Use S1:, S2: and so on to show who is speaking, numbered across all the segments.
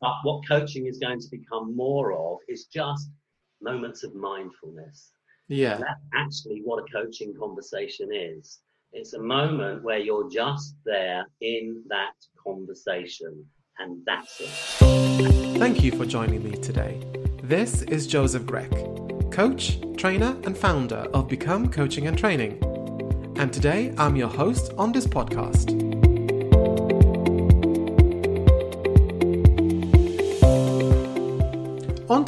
S1: But what coaching is going to become more of is just moments of mindfulness.
S2: Yeah.
S1: And that's actually what a coaching conversation is. It's a moment where you're just there in that conversation, and that's it.
S2: Thank you for joining me today. This is Joseph Grech, coach, trainer, and founder of Become Coaching and Training. And today I'm your host on this podcast.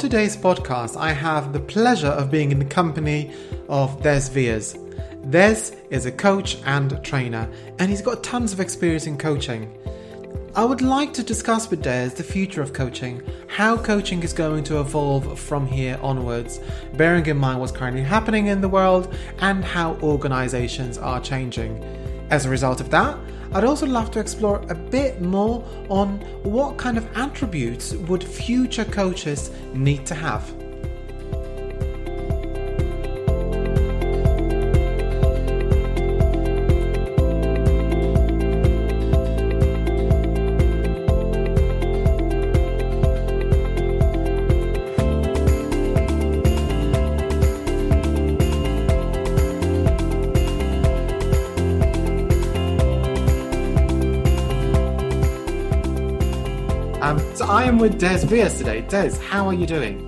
S2: Today's podcast, I have the pleasure of being in the company of Des Viers. Des is a coach and trainer, and he's got tons of experience in coaching. I would like to discuss with Des the future of coaching, how coaching is going to evolve from here onwards, bearing in mind what's currently happening in the world and how organizations are changing. As a result of that, I'd also love to explore a bit more on what kind of attributes would future coaches need to have. With Des Viers today. Des, how are you doing?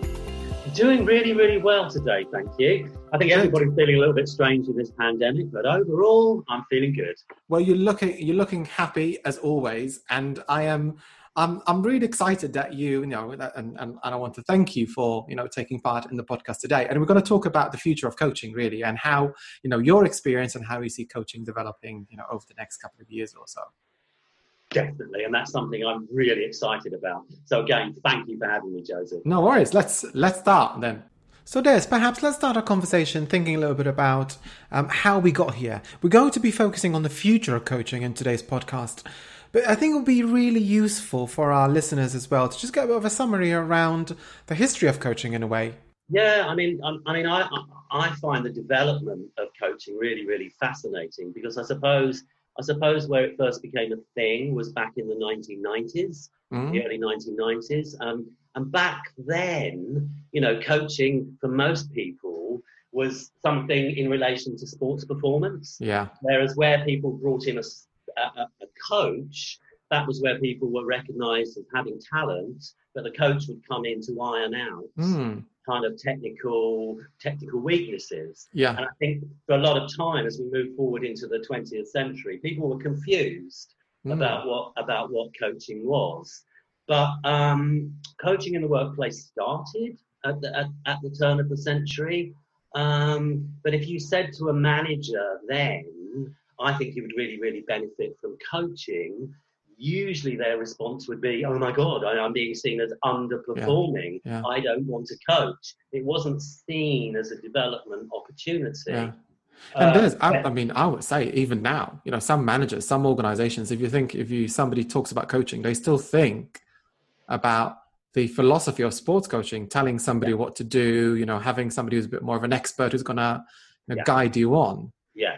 S1: Doing really, really well today, thank you. I think everybody's feeling a little bit strange in this pandemic, but overall, I'm feeling good.
S2: Well, you're looking you're looking happy as always, and I am. I'm I'm really excited that you you know and, and and I want to thank you for you know taking part in the podcast today. And we're going to talk about the future of coaching really, and how you know your experience and how you see coaching developing you know over the next couple of years or so.
S1: Definitely, and that's something I'm really excited about. So again, thank you for having me, Joseph.
S2: No worries. Let's let's start then. So, Des, perhaps let's start our conversation thinking a little bit about um, how we got here. We're going to be focusing on the future of coaching in today's podcast, but I think it would be really useful for our listeners as well to just get a bit of a summary around the history of coaching in a way.
S1: Yeah, I mean, I, I mean, I, I I find the development of coaching really, really fascinating because I suppose, I suppose where it first became a thing was back in the 1990s,
S2: Mm?
S1: the early 1990s, um, and back then, you know, coaching for most people was something in relation to sports performance.
S2: Yeah,
S1: Whereas where people brought in a a coach, that was where people were recognised as having talent, but the coach would come in to iron out
S2: mm.
S1: kind of technical technical weaknesses.
S2: yeah,
S1: And I think for a lot of time, as we move forward into the 20th century, people were confused
S2: Mm.
S1: about what about what coaching was. But um, coaching in the workplace started at the, at, at the turn of the century. Um, but if you said to a manager then, I think you would really, really benefit from coaching, usually their response would be, oh my God, I, I'm being seen as underperforming.
S2: Yeah.
S1: I don't want to coach. It wasn't seen as a development opportunity.
S2: yeah. And
S1: Uh,
S2: there's, I. I mean, I would say even now, you know, some managers, some organizations, if you think, if you somebody talks about coaching, they still think about the philosophy of sports coaching, telling somebody what to do, you know, having somebody who's a bit more of an expert who's going to you know,
S1: Yeah.
S2: guide you on.
S1: Yeah.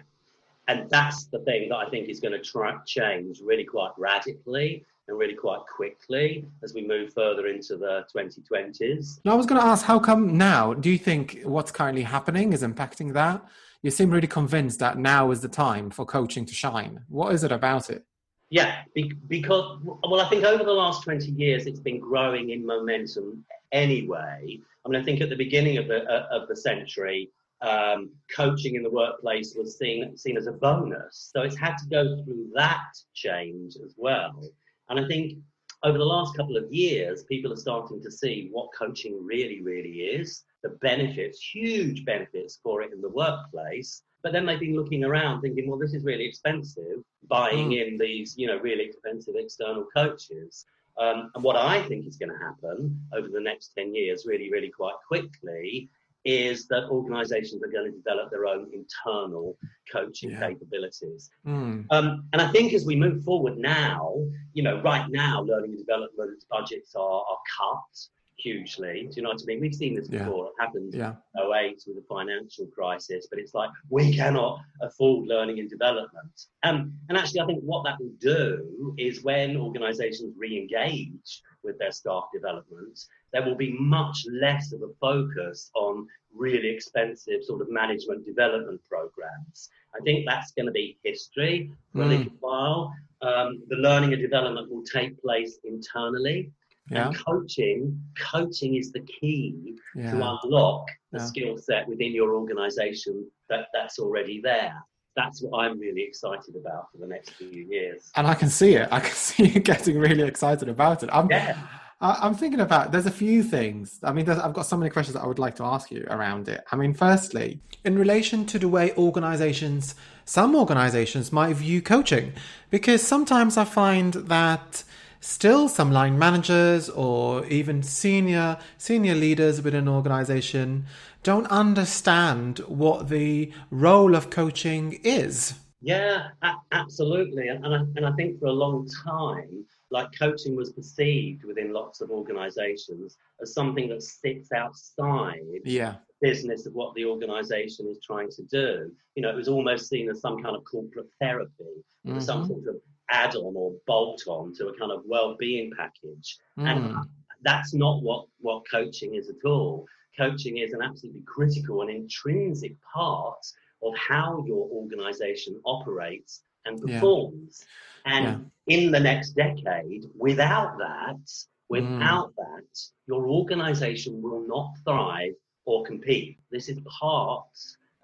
S1: And that's the thing that I think is going to try change really quite radically and really quite quickly as we move further into the 2020s.
S2: Now, I was going to ask, how come now? Do you think what's currently happening is impacting that? You seem really convinced that now is the time for coaching to shine. What is it about it?
S1: Yeah, be, because, well, I think over the last 20 years, it's been growing in momentum anyway. I mean, I think at the beginning of the, uh, of the century, um, coaching in the workplace was seen, seen as a bonus. So it's had to go through that change as well. And I think over the last couple of years, people are starting to see what coaching really, really is, the benefits, huge benefits for it in the workplace. But then they've been looking around thinking, well, this is really expensive, buying in these, you know, really expensive external coaches. Um, and what I think is going to happen over the next 10 years, really, really quite quickly, is that organizations are going to develop their own internal coaching
S2: Yeah.
S1: capabilities.
S2: Mm,
S1: Um, and I think as we move forward now, you know, right now, learning and development budgets are, are cut. Hugely. Do you know what I mean? We've seen this
S2: Yeah.
S1: before. It happened
S2: Yeah.
S1: 08 with the financial crisis, but it's like we cannot afford learning and development. Um, and actually, I think what that will do is when organisations re-engage with their staff development, there will be much less of a focus on really expensive sort of management development programs. I think that's going to be history for a
S2: Mm.
S1: little while. Um, the learning and development will take place internally.
S2: Yeah.
S1: And coaching, coaching is the key to unlock the
S2: Yeah.
S1: skill set within your organization that, that's already there. That's what I'm really excited about for the next few years.
S2: And I can see it. I can see you getting really excited about it. I'm,
S1: Yeah.
S2: I- I'm thinking about. There's a few things. I mean, I've got so many questions that I would like to ask you around it. I mean, firstly, in relation to the way organizations, some organizations might view coaching, because sometimes I find that still some line managers or even senior senior leaders within an organization don't understand what the role of coaching is.
S1: Yeah, absolutely. And, and, I, and I think for a long time, like coaching was perceived within lots of organizations as something that sits outside
S2: Yeah.
S1: business of what the organization is trying to do. You know, it was almost seen as some kind of corporate therapy,
S2: Mhm.
S1: some sort of add on or bolt on to a kind of well being package. And
S2: Mm.
S1: that's not what, what coaching is at all. Coaching is an absolutely critical and intrinsic part of how your organization operates and
S2: Yeah.
S1: performs. And
S2: Yeah.
S1: in the next decade, without that,
S2: Mm.
S1: without that, your organization will not thrive or compete. This is part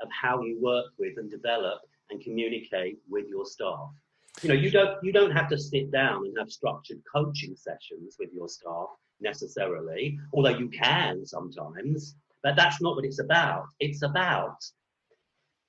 S1: of how you work with and develop and communicate with your staff. You know, you don't you don't have to sit down and have structured coaching sessions with your staff necessarily, although you can sometimes. But that's not what it's about. It's about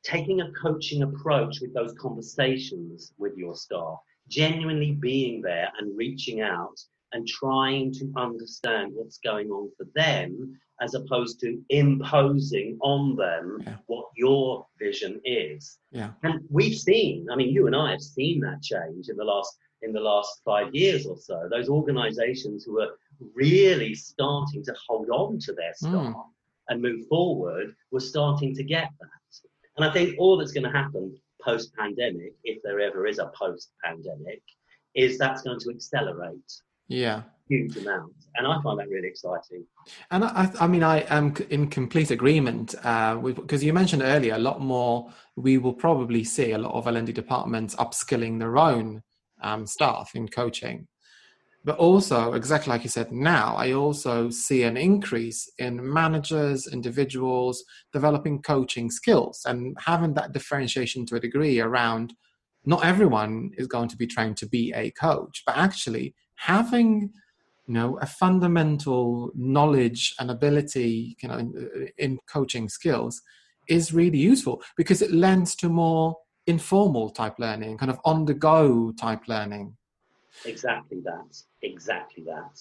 S1: taking a coaching approach with those conversations with your staff, genuinely being there and reaching out and trying to understand what's going on for them as opposed to imposing on them
S2: Yeah.
S1: what your vision is.
S2: Yeah.
S1: And we've seen, I mean, you and I have seen that change in the last in the last five years or so. Those organizations who are really starting to hold on to their staff
S2: Mm.
S1: and move forward were starting to get that. And I think all that's going to happen post pandemic, if there ever is a post pandemic, is that's going to accelerate
S2: Yeah.
S1: huge amounts. And I find that really exciting.
S2: And I, I mean, I am in complete agreement uh, with because you mentioned earlier a lot more. We will probably see a lot of L&D departments upskilling their own um, staff in coaching, but also exactly like you said. Now, I also see an increase in managers, individuals developing coaching skills and having that differentiation to a degree around. Not everyone is going to be trained to be a coach, but actually having you know a fundamental knowledge and ability you know in, in coaching skills is really useful because it lends to more informal type learning kind of on the go type learning
S1: Exactly that. Exactly that.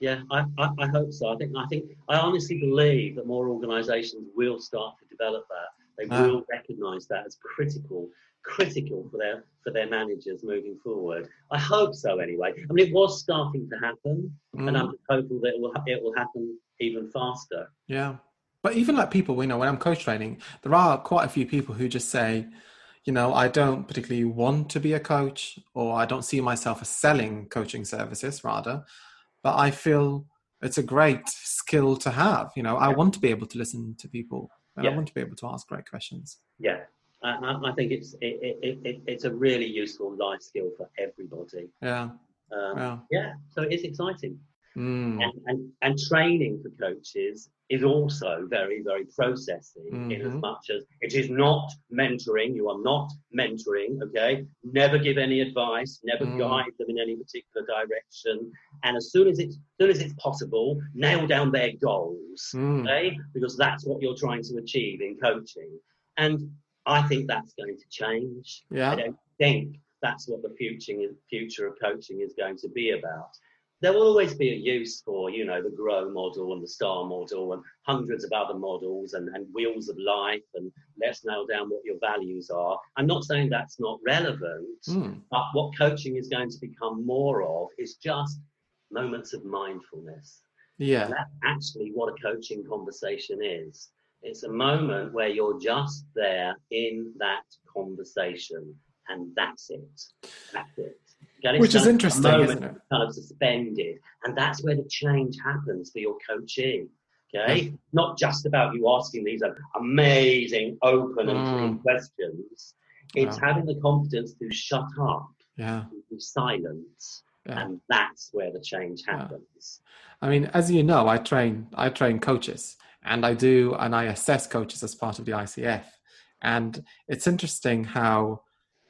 S1: Yeah, I, I, I hope so. I think I think I honestly believe that more organisations will start to develop that. They
S2: Ah.
S1: will recognise that as critical, critical for their for their managers moving forward. I hope so. Anyway, I mean, it was starting to happen, and
S2: Mm,
S1: I'm hopeful that it will it will happen even faster.
S2: yeah but even like people you know when i'm coach training there are quite a few people who just say you know i don't particularly want to be a coach or i don't see myself as selling coaching services rather but i feel it's a great skill to have you know i
S1: Yeah.
S2: want to be able to listen to people and i want to be able to ask great questions
S1: Yeah, I, I- I think it's it, it, it, it, it's a really useful life skill for everybody.
S2: yeah
S1: Um,
S2: yeah
S1: yeah, so it is exciting.
S2: mm,
S1: and, and, and training for coaches is also very, very processing in as
S2: Mhm.
S1: much as it is not mentoring. You are not mentoring, okay? Never give any advice, never
S2: Mm.
S1: guide them in any particular direction. And as soon as it's, as soon as it's possible, nail down their goals,
S2: mm,
S1: okay? Because that's what you're trying to achieve in coaching. And I think that's going to change. I don't think that's what the future future of coaching is going to be about. There will always be a use for, you know, the grow model and the star model and hundreds of other models and, and wheels of life and let's nail down what your values are. I'm not saying that's not relevant,
S2: mm,
S1: but what coaching is going to become more of is just moments of mindfulness.
S2: Yeah.
S1: That's actually what a coaching conversation is. It's a moment where you're just there in that conversation, and that's it. That's it. Okay,
S2: Which is
S1: kind of a
S2: interesting,
S1: moment
S2: isn't it?
S1: Kind of suspended, and that's where the change happens for your coachee. Okay, not just about you asking these amazing, open, and
S2: Mm.
S1: questions. It's
S2: Wow.
S1: having the confidence to shut up,
S2: Yeah.
S1: to be silent,
S2: Yeah.
S1: and that's where the change
S2: Yeah.
S1: happens.
S2: I mean, as you know, I train I train coaches and I do and I assess coaches as part of the ICF. And it's interesting how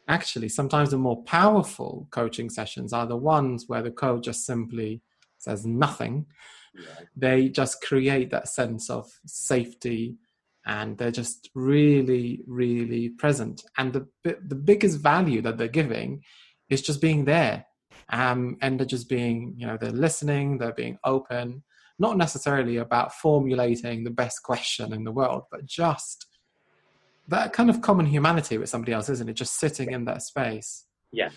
S2: actually sometimes the more powerful coaching sessions are the ones where the coach just simply says nothing. They just create that sense of safety and they're just really, really present. And the the biggest value that they're giving is just being there um, and they're just being you know they're listening they're being open not necessarily about formulating the best question in the world but just that kind of common humanity with somebody else isn't it just sitting in that space Yeah.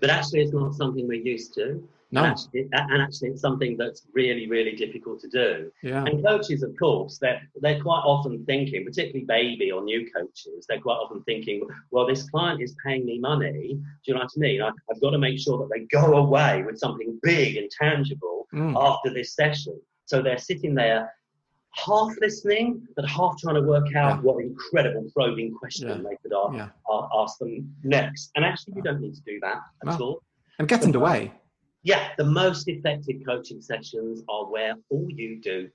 S1: But actually, it's not something we're used to.
S2: no
S1: And actually, and actually, it's something that's really, really difficult to do.
S2: yeah
S1: And coaches, of course, they're, they're quite often thinking, particularly baby or new coaches, they're quite often thinking, well, this client is paying me money. Do you know what I mean? I, I've got to make sure that they go away with something big and tangible
S2: Mm,
S1: after this session. So they're sitting there half listening, but half trying to work out
S2: Yeah.
S1: what incredible probing question
S2: Yeah.
S1: they could ask,
S2: yeah
S1: ask them next. And actually, you don't need to do that at
S2: No.
S1: all.
S2: and get in the way
S1: Yeah, the most effective coaching sessions are where all you do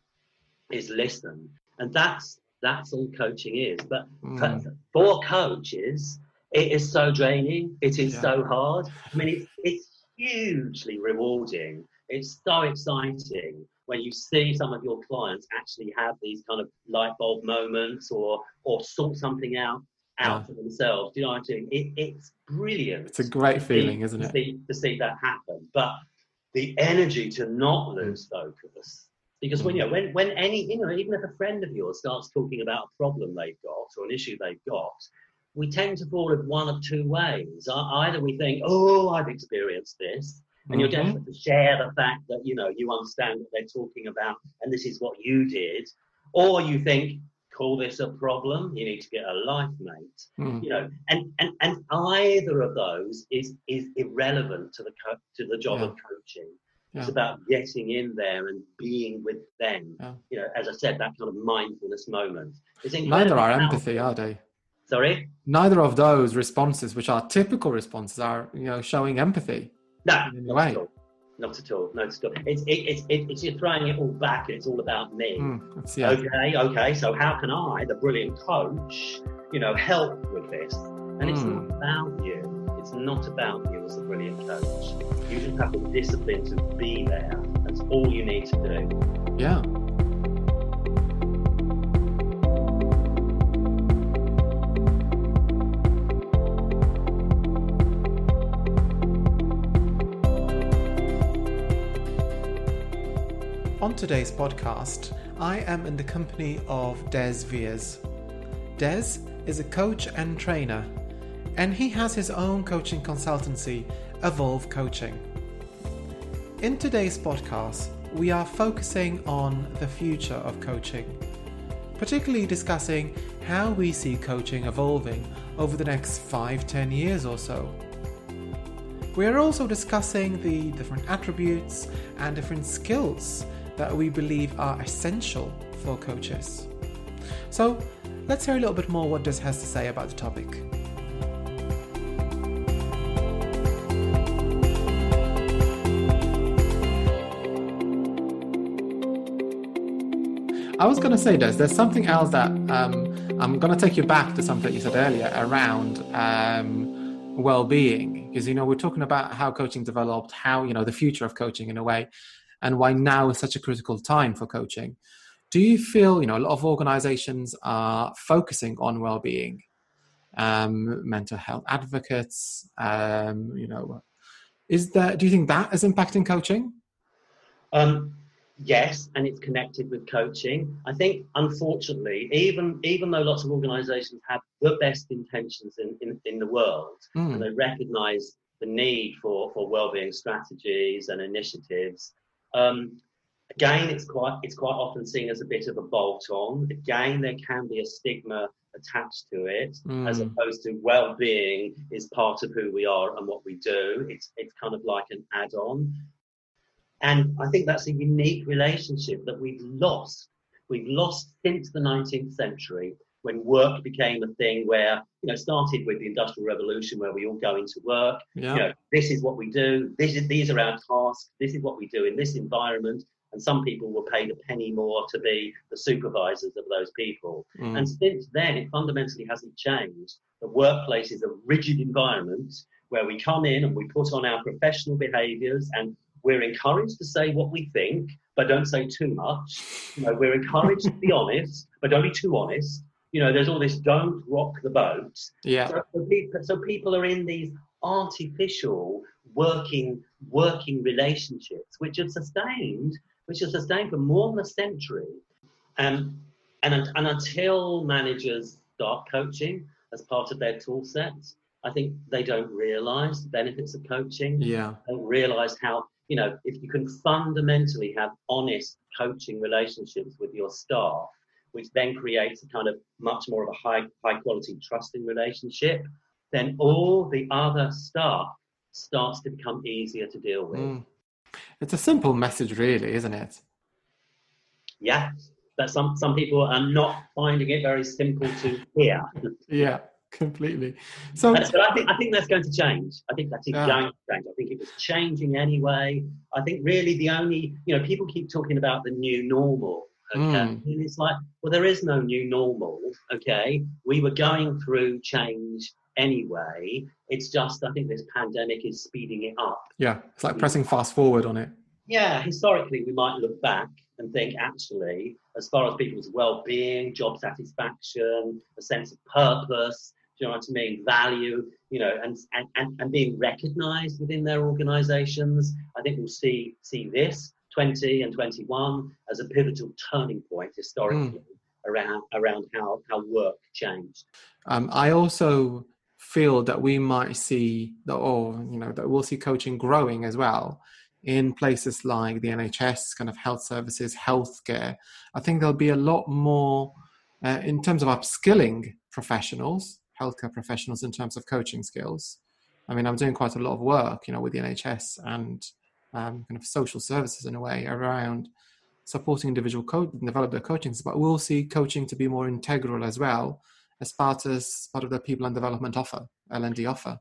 S1: is listen, and that's that's all coaching is. But for,
S2: Mm,
S1: for coaches, it is so draining. It is so hard. I mean, it's it's hugely rewarding. It's so exciting when you see some of your clients actually have these kind of light bulb moments or or sort something out out
S2: Yeah.
S1: for themselves. Do you know what I mean? It, it's brilliant
S2: it's a great
S1: to see-
S2: feeling isn't
S1: to
S2: it
S1: See, to see that happen, but the energy to not lose focus. Because when mm. you know, when when any you know, even if a friend of yours starts talking about a problem they've got or an issue they've got, we tend to fall in one of two ways. Either we think, "Oh, I've experienced this," and you're
S2: Mhm.
S1: desperate to share the fact that you know you understand what they're talking about and this is what you did, or you think, "Call this a problem? You need to get a life mate."
S2: Mm,
S1: you know and and and either of those is is irrelevant to the co- to the job
S2: Yeah.
S1: of coaching
S2: Yeah.
S1: it's about getting in there and being with them
S2: Yeah.
S1: you know as i said that kind of mindfulness moment
S2: neither are
S1: powerful.
S2: empathy are they
S1: sorry
S2: neither of those responses which are typical responses are you know showing empathy
S1: no not at all not at all. Not at all. It's it, it's it, it's you're throwing it all back it's all about me.
S2: Mm, yeah.
S1: Okay okay so how can i the brilliant coach you know help with this? And it's
S2: Hmm.
S1: not about you. It's not about you as a brilliant coach. You just have the discipline to be there. That's all you need to do.
S2: Yeah today's podcast, I am in the company of Des Viers. Des is a coach and trainer, and he has his own coaching consultancy, Evolve Coaching. In today's podcast, we are focusing on the future of coaching, particularly discussing how we see coaching evolving over the next 5 10 years or so. We are also discussing the different attributes and different skills that we believe are essential for coaches. So, let's hear a little bit more what Des has to say about the topic. I was going to say, Des, there's something else that um, I'm going to take you back to something you said earlier around um, well-being, because you know we're talking about how coaching developed, how you know the future of coaching in a way, and why now is such a critical time for coaching. Do you feel you know a lot of organizations are focusing on well-being, um, mental health advocates? Um, you know, is that? Do you think that is impacting coaching?
S1: Um, yes, and it's connected with coaching. I think, unfortunately, even even though lots of organisations have the best intentions in, in, in the world,
S2: Mm,
S1: and they recognise the need for, for wellbeing strategies and initiatives, um, Again, it's quite it's quite often seen as a bit of a bolt-on. Again, there can be a stigma attached to it, mm. as opposed to well-being is part of who we are and what we do. It's it's kind of like an add-on, and I think that's a unique relationship that we've lost. We've lost since the 19th century when work became a thing where you know started with the industrial revolution where we all go into work. Yeah. you know this is what we do. This is these are our tasks. This is what we do in this environment. And some people were paid a penny more to be the supervisors of those people. Mm. and since then it fundamentally hasn't changed. The workplace is a rigid environment where we come in and we put on our professional behaviors and we're encouraged to say what we think but don't say too much. You know we're encouraged to be honest but don't be too honest you know, there's all this don't rock the boat.
S2: Yeah.
S1: So, so, people, are in these artificial working working relationships which are sustained, which are sustained for more than a century. Um, and, and until managers start coaching as part of their tool set, I think they don't realize the benefits of coaching.
S2: Yeah.
S1: They don't realize how, you know, if you can fundamentally have honest coaching relationships with your staff, which then creates a kind of much more of a high high quality trusting relationship, then all the other stuff starts to become easier to deal with. Mm.
S2: It's a simple message, really, isn't it?
S1: Yeah, but some some people are not finding it very simple to hear.
S2: yeah, completely. So,
S1: but, but, I think I think that's going to change. I think that's yeah. going to change. I think it was changing anyway. I think really the only you know people keep talking about the new normal, Okay. Mm. And it's like, well, there is no new normal. Okay. We were going through change anyway. It's just, I think this pandemic is speeding it up.
S2: Yeah. It's like pressing fast forward on it.
S1: Yeah. Historically, we might look back and think, actually, as far as people's well being, job satisfaction, a sense of purpose, do you know what I mean? Value, you know, and, and, and being recognized within their organizations. I think we'll see see this 20 and 21 as a pivotal turning point historically mm. around around how, how work changed.
S2: Um, I also feel that we might see that, or you know, that we'll see coaching growing as well in places like the NHS, kind of health services, healthcare. I think there'll be a lot more uh, in terms of upskilling professionals, healthcare professionals, in terms of coaching skills. I mean, I'm doing quite a lot of work, you know, with the NHS and um, kind of social services in a way around supporting individual coach develop their coaching but we'll see coaching to be more integral as well as part as part of the people and development offer L&D offer.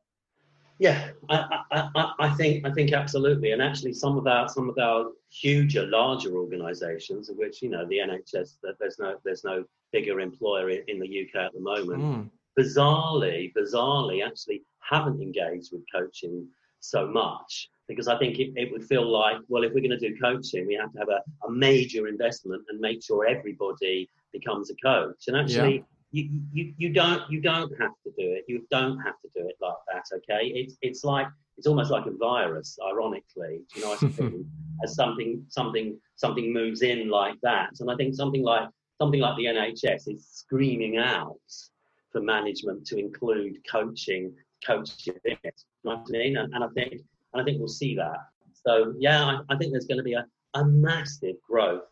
S1: Yeah I, I, I think I think absolutely. And actually some of our some of our huger larger organizations of which you know the NHS there's no there's no bigger employer in the UK at the moment mm. bizarrely bizarrely actually haven't engaged with coaching so much because I think it, it would feel like, well, if we're going to do coaching, we have to have a, a major investment and make sure everybody becomes a coach. And actually, yeah. you, you, you don't you don't have to do it. You don't have to do it like that. Okay, it's it's like it's almost like a virus, ironically. You know, as something something something moves in like that, and I think something like something like the NHS is screaming out for management to include coaching coaching. You know what I mean? and, and I think and I think we'll see that. So, yeah, I, I think there's going to be a, a massive growth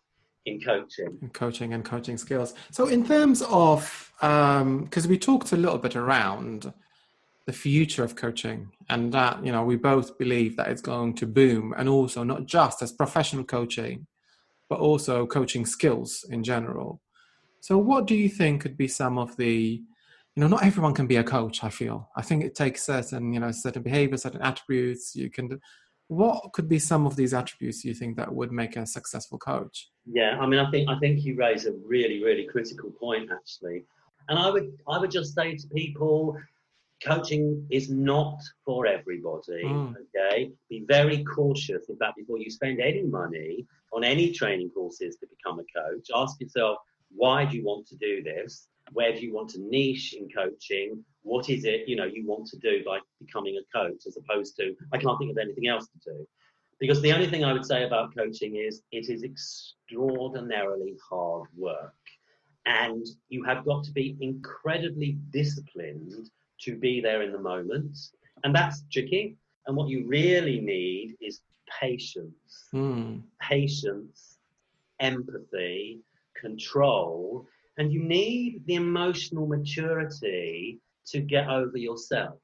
S1: in coaching.
S2: In coaching and coaching skills. So, in terms of, because um, we talked a little bit around the future of coaching and that, you know, we both believe that it's going to boom and also not just as professional coaching, but also coaching skills in general. So, what do you think could be some of the you know, not everyone can be a coach. I feel. I think it takes certain, you know, certain behaviors, certain attributes. You can. What could be some of these attributes you think that would make a successful coach?
S1: Yeah, I mean, I think I think you raise a really, really critical point actually, and I would I would just say to people, coaching is not for everybody. Mm. Okay, be very cautious. In fact, before you spend any money on any training courses to become a coach, ask yourself why do you want to do this where do you want to niche in coaching? What is it you know you want to do by becoming a coach as opposed to i can't think of anything else to do. Because the only thing i would say about coaching is it is extraordinarily hard work. And you have got to be incredibly disciplined to be there in the moment. And that's tricky. And what you really need is patience.
S2: Mm.
S1: patience empathy, control, and you need the emotional maturity to get over yourself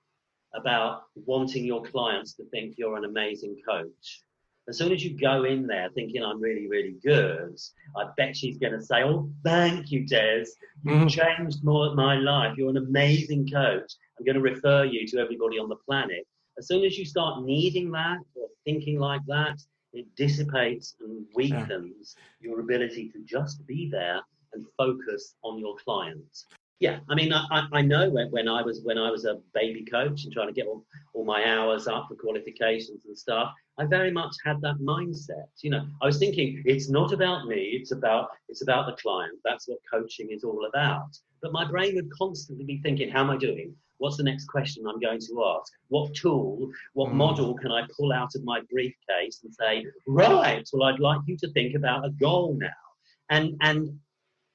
S1: about wanting your clients to think you're an amazing coach. As soon as you go in there thinking I'm really, really good, I bet she's going to say, "Oh, thank you, Des. You've mm. changed more, my life. You're an amazing coach. I'm going to refer you to everybody on the planet." As soon as you start needing that or thinking like that, it dissipates and weakens yeah. your ability to just be there and focus on your client. Yeah, I mean, I, I know when, when I was when I was a baby coach and trying to get all, all my hours up for qualifications and stuff, I very much had that mindset. You know, I was thinking it's not about me; it's about it's about the client. That's what coaching is all about. But my brain would constantly be thinking, "How am I doing? What's the next question I'm going to ask? What tool, what mm. model can I pull out of my briefcase and say, right? Well, I'd like you to think about a goal now." And and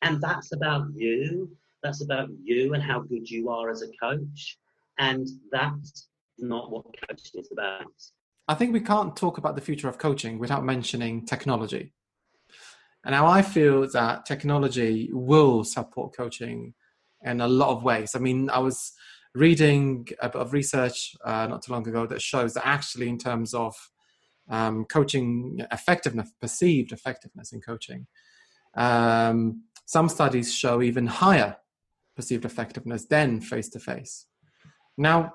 S1: and that's about you. That's about you and how good you are as a coach. And that's not what coaching is about.
S2: I think we can't talk about the future of coaching without mentioning technology. And now I feel that technology will support coaching in a lot of ways. I mean, I was reading a bit of research uh, not too long ago that shows that actually, in terms of um, coaching effectiveness, perceived effectiveness in coaching, um, some studies show even higher perceived effectiveness than face to face. Now,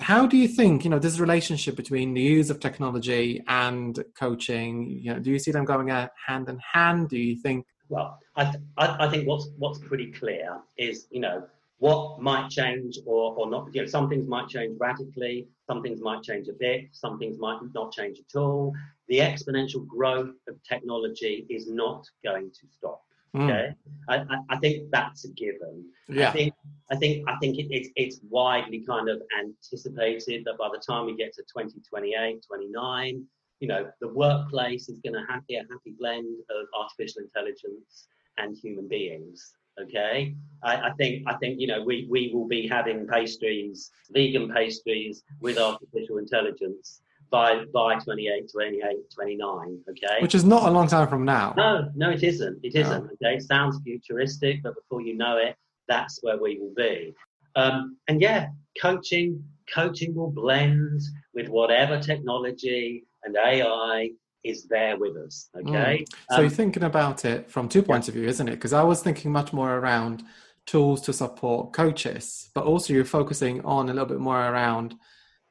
S2: how do you think you know this relationship between the use of technology and coaching? You know, do you see them going uh, hand in hand? Do you think?
S1: Well, I, th- I, I think what's what's pretty clear is you know what might change or, or not. You know, some things might change radically, some things might change a bit, some things might not change at all. The exponential growth of technology is not going to stop. Mm. Okay, I, I, think that's a given. Yeah. I think I think I think it, it's it's widely kind of anticipated that by the time we get to 2028, 29, you know, the workplace is going to have a happy blend of artificial intelligence and human beings. Okay, I, I, think I think you know we we will be having pastries, vegan pastries with artificial intelligence by by 28, 28, 29. Okay,
S2: which is not a long time from now.
S1: No, no, it isn't. It isn't. No. Okay, it sounds futuristic, but before you know it, that's where we will be. Um, and yeah, coaching coaching will blend with whatever technology and AI is there with us. Okay.
S2: Mm. So um, you're thinking about it from two points yeah. of view, isn't it? Because I was thinking much more around tools to support coaches, but also you're focusing on a little bit more around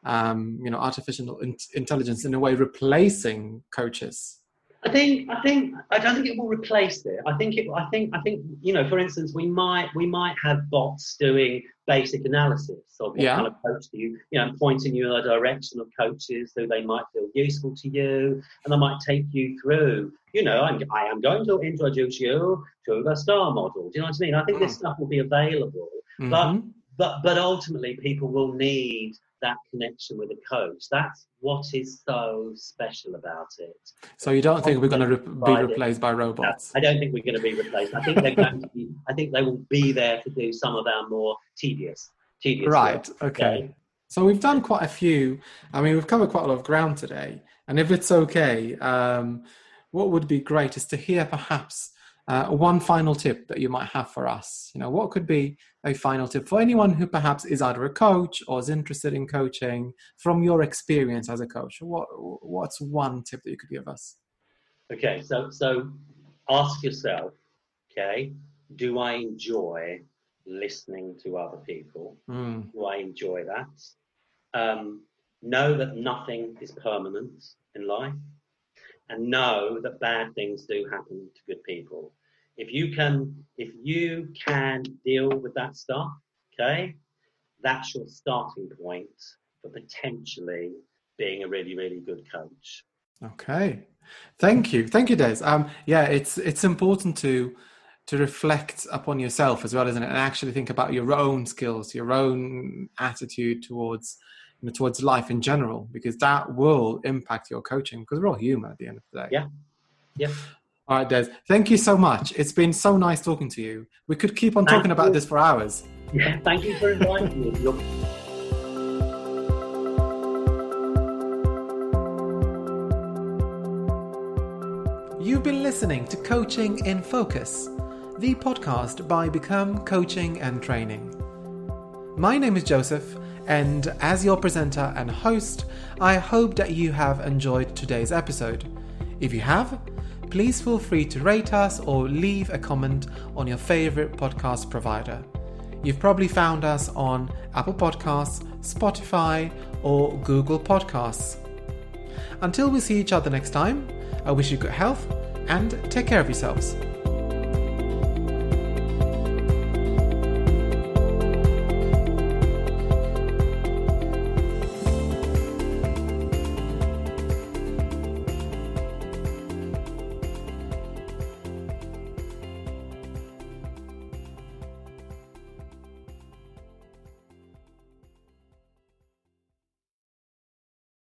S2: um, you know artificial intelligence in a way replacing coaches
S1: I think I think I don't think it will replace it. I think it. I think I think you know. For instance, we might we might have bots doing basic analysis of what yeah. kind of coach do you you know pointing you in the direction of coaches who they might feel useful to you, and they might take you through. You know, I'm, I am going to introduce you to the star model. Do you know what I mean? I think mm. this stuff will be available, mm-hmm. but but but ultimately, people will need that connection with a coach. That's what is so special about it.
S2: So you don't think we're going to re- be replaced by robots?
S1: No, I don't think we're going to be replaced. I think they're going to be. I think they will be there to do some of our more tedious, tedious.
S2: Right. Work. Okay. okay. So we've done quite a few. I mean, we've covered quite a lot of ground today. And if it's okay, um, what would be great is to hear perhaps uh, one final tip that you might have for us. You know, what could be a final tip for anyone who perhaps is either a coach or is interested in coaching from your experience as a coach? What what's one tip that you could give us?
S1: Okay, so so ask yourself, okay, do I enjoy listening to other people? Mm. Do I enjoy that? Um, know that nothing is permanent in life and know that bad things do happen to good people if you can if you can deal with that stuff okay that's your starting point for potentially being a really really good coach.
S2: Okay. Thank you. Thank you des. Um yeah it's it's important to to reflect upon yourself as well isn't it? And actually think about your own skills your own attitude towards you know, towards life in general because that will impact your coaching because we're all human at the end of the day.
S1: Yeah. Yeah
S2: all right, Des. Thank you so much. It's been so nice talking to you. We could keep on thank talking you. about this for hours.
S1: Yeah, thank you for inviting me.
S2: You've been listening listening to Coaching in Focus, the podcast by Become Coaching and Training. My name is Joseph, and as your presenter and host, I hope that you have enjoyed today's episode. If you have, please feel free to rate us or leave a comment on your favorite podcast provider. You've probably found us on Apple Podcasts, Spotify, or Google Podcasts. Until we see each other next time, I wish you good health and take care of yourselves.